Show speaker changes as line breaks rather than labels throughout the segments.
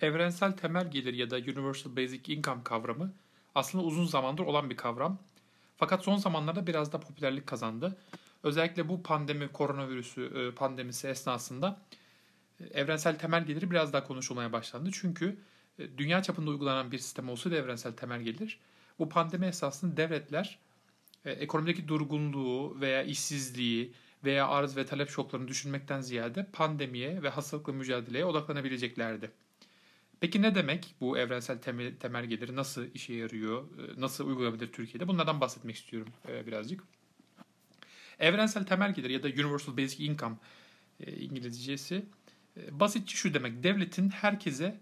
Evrensel temel gelir ya da Universal Basic Income kavramı aslında uzun zamandır olan bir kavram. Fakat son zamanlarda biraz da popülerlik kazandı. Özellikle bu pandemi, koronavirüsü e, pandemisi esnasında e, evrensel temel geliri biraz daha konuşulmaya başlandı. Çünkü e, dünya çapında uygulanan bir sistem olsaydı evrensel temel gelir, bu pandemi esasında devletler ekonomideki durgunluğu veya işsizliği veya arz ve talep şoklarını düşünmekten ziyade pandemiye ve hastalıkla mücadeleye odaklanabileceklerdi. Peki ne demek bu evrensel temel, temel geliri nasıl işe yarıyor, e, nasıl uygulanabilir Türkiye'de? Bunlardan bahsetmek istiyorum e, birazcık. Evrensel temel gelir ya da Universal Basic Income e, İngilizcesi basitçe şu demek. Devletin herkese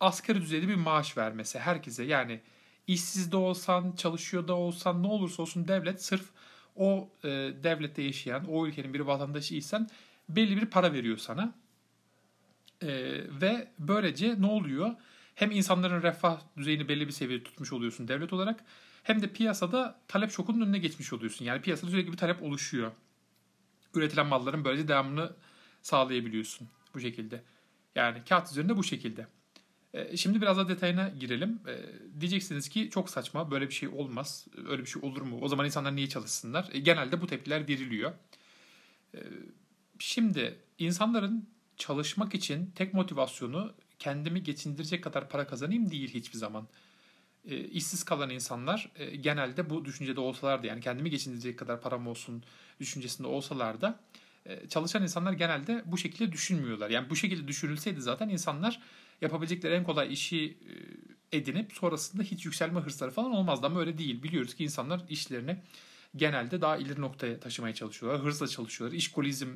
asgari düzeyde bir maaş vermesi. Herkese yani işsiz de olsan, çalışıyor da olsan ne olursa olsun devlet sırf o devlette yaşayan, o ülkenin bir vatandaşıysan belli bir para veriyor sana e, ve böylece ne oluyor? Hem insanların refah düzeyini belli bir seviyede tutmuş oluyorsun devlet olarak hem de piyasada talep şokunun önüne geçmiş oluyorsun. Yani piyasada sürekli bir talep oluşuyor. Üretilen malların böylece devamını sağlayabiliyorsun bu şekilde. Yani kağıt üzerinde bu şekilde. E, şimdi biraz daha detayına girelim. E, diyeceksiniz ki çok saçma böyle bir şey olmaz. Öyle bir şey olur mu? O zaman insanlar niye çalışsınlar? E, genelde bu tepkiler veriliyor. Şimdi insanların çalışmak için tek motivasyonu kendimi geçindirecek kadar para kazanayım değil hiçbir zaman. E, işsiz kalan insanlar e, genelde bu düşüncede olsalardı yani kendimi geçindirecek kadar param olsun düşüncesinde olsalar da e, çalışan insanlar genelde bu şekilde düşünmüyorlar. Yani bu şekilde düşünülseydi zaten insanlar yapabilecekleri en kolay işi e, edinip sonrasında hiç yükselme hırsları falan olmazdı ama öyle değil. Biliyoruz ki insanlar işlerini genelde daha ileri noktaya taşımaya çalışıyorlar. Hırsla çalışıyorlar. İşkolizm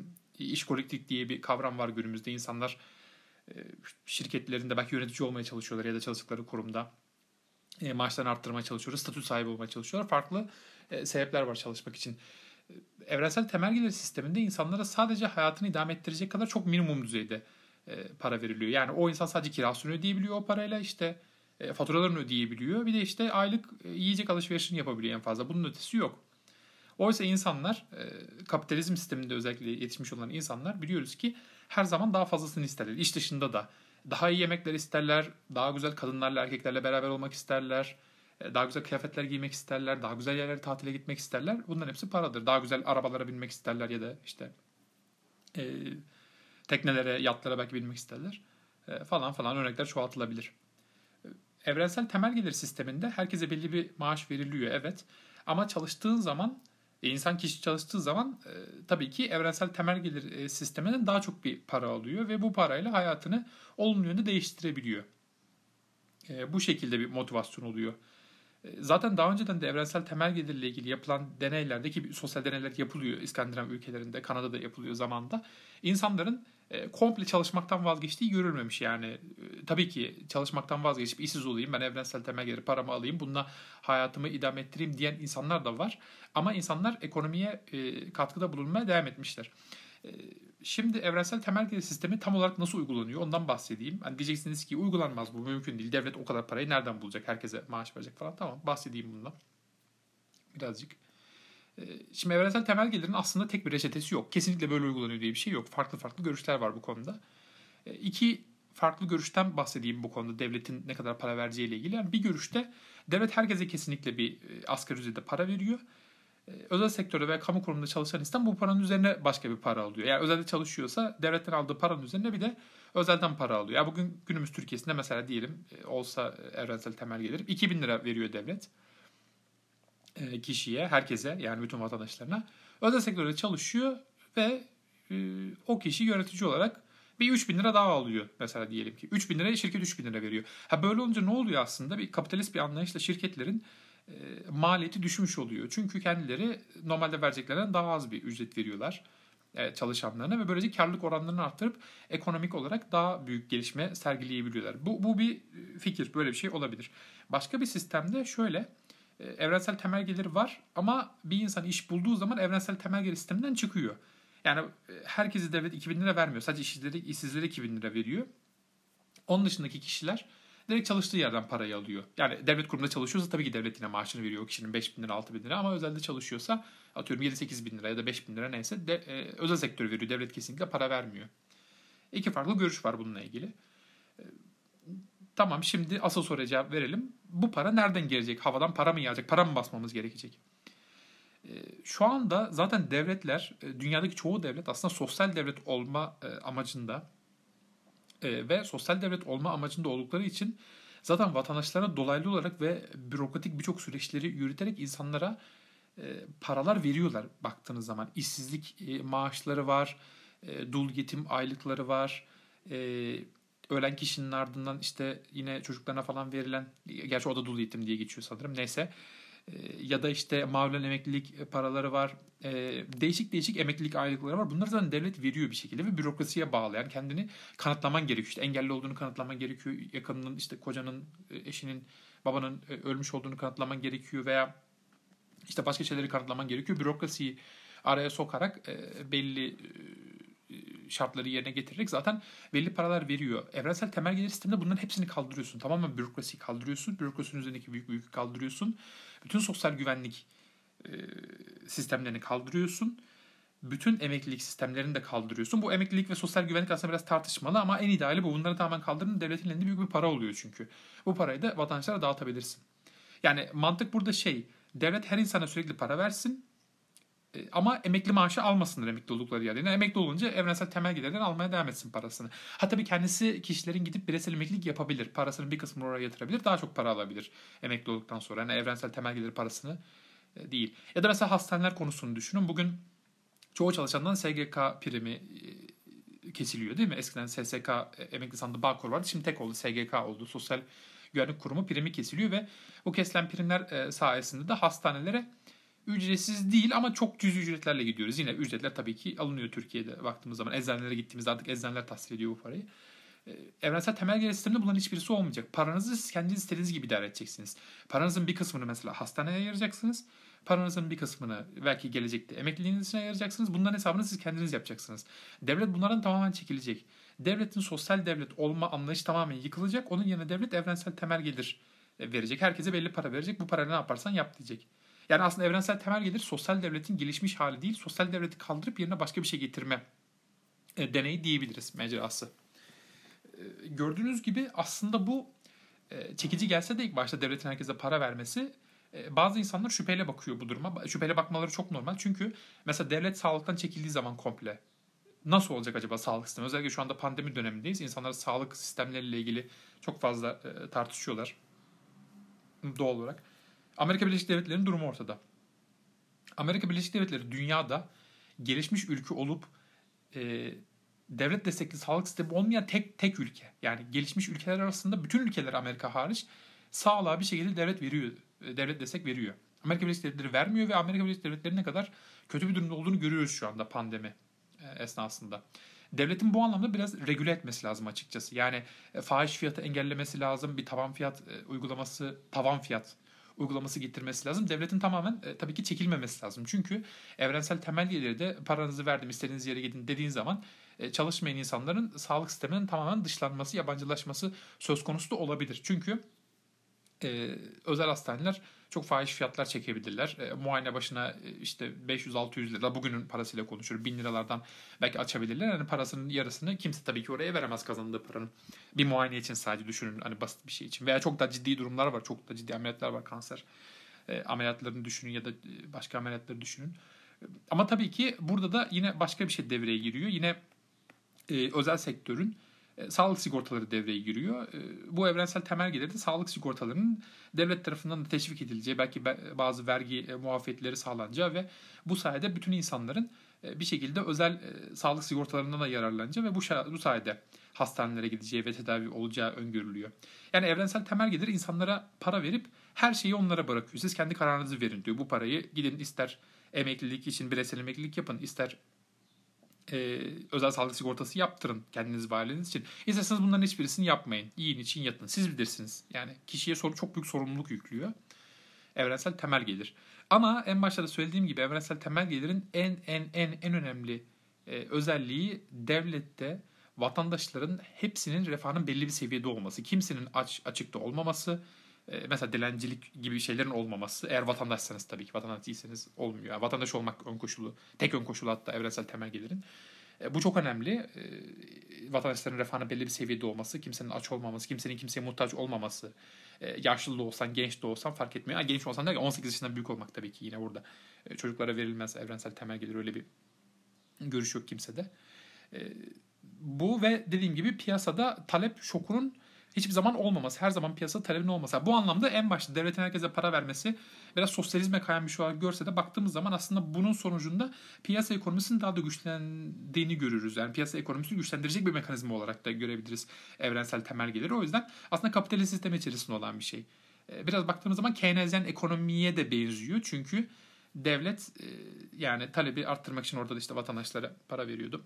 işkoliklik diye bir kavram var günümüzde. İnsanlar e, şirketlerinde belki yönetici olmaya çalışıyorlar ya da çalıştıkları kurumda e, maaşlarını arttırmaya çalışıyorlar, statü sahibi olmaya çalışıyorlar. Farklı e, sebepler var çalışmak için. Evrensel temel gelir sisteminde insanlara sadece hayatını idame ettirecek kadar çok minimum düzeyde para veriliyor. Yani o insan sadece kirasını ödeyebiliyor o parayla işte faturalarını ödeyebiliyor. Bir de işte aylık yiyecek alışverişini yapabiliyor en fazla. Bunun ötesi yok. Oysa insanlar e, kapitalizm sisteminde özellikle yetişmiş olan insanlar biliyoruz ki her zaman daha fazlasını isterler. İş dışında da daha iyi yemekler isterler, daha güzel kadınlarla erkeklerle beraber olmak isterler, e, daha güzel kıyafetler giymek isterler, daha güzel yerlere tatile gitmek isterler. Bunların hepsi paradır. Daha güzel arabalara binmek isterler ya da işte e, teknelere, yatlara belki binmek isterler e, falan falan örnekler çoğaltılabilir. E, evrensel temel gelir sisteminde herkese belli bir maaş veriliyor evet. Ama çalıştığın zaman e, insan kişi çalıştığı zaman e, tabii ki evrensel temel gelir e, sisteminden daha çok bir para alıyor ve bu parayla hayatını olumlu yönde değiştirebiliyor. E, bu şekilde bir motivasyon oluyor. E, zaten daha önceden de evrensel temel gelirle ilgili yapılan deneylerdeki sosyal deneyler yapılıyor İskandinav ülkelerinde, Kanada'da yapılıyor zamanda. İnsanların komple çalışmaktan vazgeçtiği görülmemiş yani. E, tabii ki çalışmaktan vazgeçip işsiz olayım, ben evrensel temel gelir paramı alayım, bununla hayatımı idame ettireyim diyen insanlar da var. Ama insanlar ekonomiye e, katkıda bulunmaya devam etmişler. E, şimdi evrensel temel gelir sistemi tam olarak nasıl uygulanıyor ondan bahsedeyim. Hani diyeceksiniz ki uygulanmaz bu mümkün değil. Devlet o kadar parayı nereden bulacak? Herkese maaş verecek falan. Tamam bahsedeyim bundan. Birazcık. E, şimdi evrensel temel gelirin aslında tek bir reçetesi yok. Kesinlikle böyle uygulanıyor diye bir şey yok. Farklı farklı görüşler var bu konuda. E, iki farklı görüşten bahsedeyim bu konuda devletin ne kadar para vereceği ile ilgili. Yani bir görüşte devlet herkese kesinlikle bir asgari düzeyde para veriyor. Ee, özel sektörde veya kamu kurumunda çalışan insan bu paranın üzerine başka bir para alıyor. Yani özelde çalışıyorsa devletten aldığı paranın üzerine bir de özelden para alıyor. Yani bugün günümüz Türkiye'sinde mesela diyelim e, olsa evrensel temel gelir 2000 lira veriyor devlet e, kişiye, herkese yani bütün vatandaşlarına. Özel sektörde çalışıyor ve e, o kişi yönetici olarak bir 3000 lira daha alıyor mesela diyelim ki. 3000 liraya şirket 3000 lira veriyor. Ha böyle olunca ne oluyor aslında? Bir kapitalist bir anlayışla şirketlerin e, maliyeti düşmüş oluyor. Çünkü kendileri normalde vereceklerinden daha az bir ücret veriyorlar e, çalışanlarına ve böylece karlılık oranlarını arttırıp ekonomik olarak daha büyük gelişme sergileyebiliyorlar. Bu, bu bir fikir, böyle bir şey olabilir. Başka bir sistemde şöyle, e, evrensel temel gelir var ama bir insan iş bulduğu zaman evrensel temel gelir sisteminden çıkıyor. Yani herkesi devlet 2000 lira vermiyor. Sadece işsizlere, işsizlere 2000 lira veriyor. Onun dışındaki kişiler direkt çalıştığı yerden parayı alıyor. Yani devlet kurumunda çalışıyorsa tabii ki devlet yine maaşını veriyor o kişinin 5 bin lira 6 bin lira ama özelde çalışıyorsa atıyorum 7-8 bin lira ya da 5 bin lira neyse de, e, özel sektör veriyor. Devlet kesinlikle para vermiyor. İki farklı görüş var bununla ilgili. Tamam şimdi asıl soruya cevap verelim. Bu para nereden gelecek? Havadan para mı yağacak? Para mı basmamız gerekecek? Ee, şu anda zaten devletler, e, dünyadaki çoğu devlet aslında sosyal devlet olma e, amacında e, ve sosyal devlet olma amacında oldukları için zaten vatandaşlarına dolaylı olarak ve bürokratik birçok süreçleri yürüterek insanlara paralar veriyorlar baktığınız zaman. İşsizlik maaşları var, dul yetim aylıkları var, ölen kişinin ardından işte yine çocuklarına falan verilen, gerçi o da dul yetim diye geçiyor sanırım neyse ee, ya da işte malulen emeklilik paraları var. E, değişik değişik emeklilik aylıkları var. Bunları zaten devlet veriyor bir şekilde ve bürokrasiye bağlı. Yani kendini kanıtlaman gerekiyor. İşte engelli olduğunu kanıtlaman gerekiyor. Yakınının işte kocanın, e, eşinin, babanın e, ölmüş olduğunu kanıtlaman gerekiyor veya işte başka şeyleri kanıtlaman gerekiyor. Bürokrasiyi araya sokarak e, belli şartları yerine getirerek zaten belli paralar veriyor. Evrensel temel gelir sisteminde bunların hepsini kaldırıyorsun. Tamamen bürokrasiyi kaldırıyorsun. Bürokrasinin üzerindeki büyük büyük kaldırıyorsun. Bütün sosyal güvenlik e, sistemlerini kaldırıyorsun. Bütün emeklilik sistemlerini de kaldırıyorsun. Bu emeklilik ve sosyal güvenlik aslında biraz tartışmalı ama en ideali bu. Bunları tamamen kaldırdın. Devletin elinde büyük bir para oluyor çünkü. Bu parayı da vatandaşlara dağıtabilirsin. Yani mantık burada şey. Devlet her insana sürekli para versin ama emekli maaşı almasınlar emekli oldukları. Yani emekli olunca evrensel temel gelirden almaya devam etsin parasını. Ha tabii kendisi kişilerin gidip bireysel emeklilik yapabilir. Parasının bir kısmını oraya yatırabilir. Daha çok para alabilir emekli olduktan sonra. Yani evrensel temel gelir parasını e, değil. Ya da mesela hastaneler konusunu düşünün. Bugün çoğu çalışandan SGK primi e, kesiliyor değil mi? Eskiden SSK emekli sandığı Bağkur vardı. Şimdi tek oldu SGK oldu. Sosyal Güvenlik Kurumu primi kesiliyor ve bu kesilen primler sayesinde de hastanelere ücretsiz değil ama çok cüzi ücretlerle gidiyoruz. Yine ücretler tabii ki alınıyor Türkiye'de baktığımız zaman. Eczanelere gittiğimizde artık eczaneler tahsil ediyor bu parayı. Ee, evrensel temel gelir sisteminde bunların hiçbirisi olmayacak. Paranızı siz kendiniz istediğiniz gibi idare edeceksiniz. Paranızın bir kısmını mesela hastaneye ayıracaksınız. Paranızın bir kısmını belki gelecekte emekliliğiniz için ayıracaksınız. Bunların hesabını siz kendiniz yapacaksınız. Devlet bunlardan tamamen çekilecek. Devletin sosyal devlet olma anlayışı tamamen yıkılacak. Onun yerine devlet evrensel temel gelir verecek. Herkese belli para verecek. Bu parayla ne yaparsan yap diyecek. Yani aslında evrensel temel gelir sosyal devletin gelişmiş hali değil, sosyal devleti kaldırıp yerine başka bir şey getirme e, deneyi diyebiliriz mecrası. E, gördüğünüz gibi aslında bu e, çekici gelse de ilk başta devletin herkese para vermesi e, bazı insanlar şüpheyle bakıyor bu duruma. Şüpheyle bakmaları çok normal. Çünkü mesela devlet sağlıktan çekildiği zaman komple nasıl olacak acaba sağlık sistemi? Özellikle şu anda pandemi dönemindeyiz. İnsanlar sağlık sistemleriyle ilgili çok fazla e, tartışıyorlar doğal olarak. Amerika Birleşik Devletleri'nin durumu ortada. Amerika Birleşik Devletleri dünyada gelişmiş ülke olup e, devlet destekli sağlık sistemi olmayan tek tek ülke. Yani gelişmiş ülkeler arasında bütün ülkeler Amerika hariç sağlığa bir şekilde devlet veriyor. E, devlet destek veriyor. Amerika Birleşik Devletleri vermiyor ve Amerika Birleşik Devletleri ne kadar kötü bir durumda olduğunu görüyoruz şu anda pandemi e, esnasında. Devletin bu anlamda biraz regüle etmesi lazım açıkçası. Yani e, fahiş fiyatı engellemesi lazım. Bir tavan fiyat uygulaması, tavan fiyat uygulaması getirmesi lazım. Devletin tamamen e, tabii ki çekilmemesi lazım. Çünkü evrensel temel geliri de paranızı verdim istediğiniz yere gidin dediğin zaman e, çalışmayan insanların sağlık sisteminin tamamen dışlanması, yabancılaşması söz konusu da olabilir. Çünkü e, özel hastaneler çok fahiş fiyatlar çekebilirler. E, muayene başına e, işte 500-600 lira bugünün parasıyla konuşuyor. 1000 liralardan belki açabilirler. Yani parasının yarısını kimse tabii ki oraya veremez kazandığı paranın. Bir muayene için sadece düşünün hani basit bir şey için. Veya çok da ciddi durumlar var. Çok da ciddi ameliyatlar var kanser. E, ameliyatlarını düşünün ya da e, başka ameliyatları düşünün. Ama tabii ki burada da yine başka bir şey devreye giriyor. Yine e, özel sektörün sağlık sigortaları devreye giriyor. E, bu evrensel temel geliri de sağlık sigortalarının devlet tarafından da teşvik edileceği, belki bazı vergi e, muafiyetleri sağlanacağı ve bu sayede bütün insanların bir şekilde özel sağlık sigortalarından da yararlanacağı ve bu, bu sayede hastanelere gideceği ve tedavi olacağı öngörülüyor. Yani evrensel temel gelir insanlara para verip her şeyi onlara bırakıyor. Siz kendi kararınızı verin diyor. Bu parayı gidin ister emeklilik için bireysel emeklilik yapın, ister e, özel sağlık sigortası yaptırın kendiniz ve aileniz için. İsterseniz bunların hiçbirisini yapmayın. Yiyin için yatın. Siz bilirsiniz. Yani kişiye soru çok büyük sorumluluk yüklüyor. Evrensel temel gelir. Ama en başta da söylediğim gibi evrensel temel gelirin en en en en önemli e, özelliği devlette vatandaşların hepsinin refahının belli bir seviyede olması. Kimsenin aç açıkta olmaması, e, mesela dilencilik gibi şeylerin olmaması eğer vatandaşsanız tabii ki vatandaş değilseniz olmuyor. Yani vatandaş olmak ön koşulu, tek ön koşulu hatta evrensel temel gelirin. E, bu çok önemli. E, vatandaşların refahının belli bir seviyede olması, kimsenin aç olmaması, kimsenin kimseye muhtaç olmaması, e, yaşlı da olsan, genç de olsan fark etmiyor. Ha, genç olsan da 18 yaşından büyük olmak tabii ki yine burada. E, çocuklara verilmez evrensel temel gelir öyle bir görüş yok kimsede. E, bu ve dediğim gibi piyasada talep şokunun hiçbir zaman olmaması. Her zaman piyasa talebin olması. Bu anlamda en başta devletin herkese para vermesi biraz sosyalizme kayan bir şey olarak görse de baktığımız zaman aslında bunun sonucunda piyasa ekonomisinin daha da güçlendiğini görürüz. Yani piyasa ekonomisini güçlendirecek bir mekanizma olarak da görebiliriz evrensel temel geliri. O yüzden aslında kapitalist sistem içerisinde olan bir şey. Ee, biraz baktığımız zaman Keynesyen ekonomiye de benziyor. Çünkü devlet e, yani talebi arttırmak için orada da işte vatandaşlara para veriyordu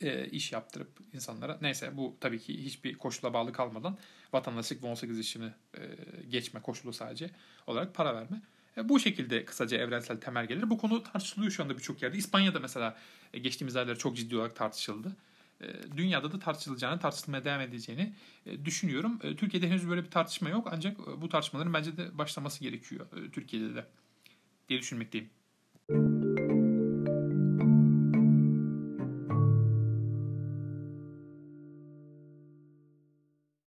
e, iş yaptırıp insanlara neyse bu tabii ki hiçbir koşula bağlı kalmadan vatandaşlık ve 18 yaşını e, geçme koşulu sadece olarak para verme. E, bu şekilde kısaca evrensel temel gelir. Bu konu tartışılıyor şu anda birçok yerde. İspanya'da mesela e, geçtiğimiz aylarda çok ciddi olarak tartışıldı. E, dünyada da tartışılacağını, tartışılmaya devam edeceğini e, düşünüyorum. E, Türkiye'de henüz böyle bir tartışma yok ancak e, bu tartışmaların bence de başlaması gerekiyor e, Türkiye'de de diye düşünmekteyim.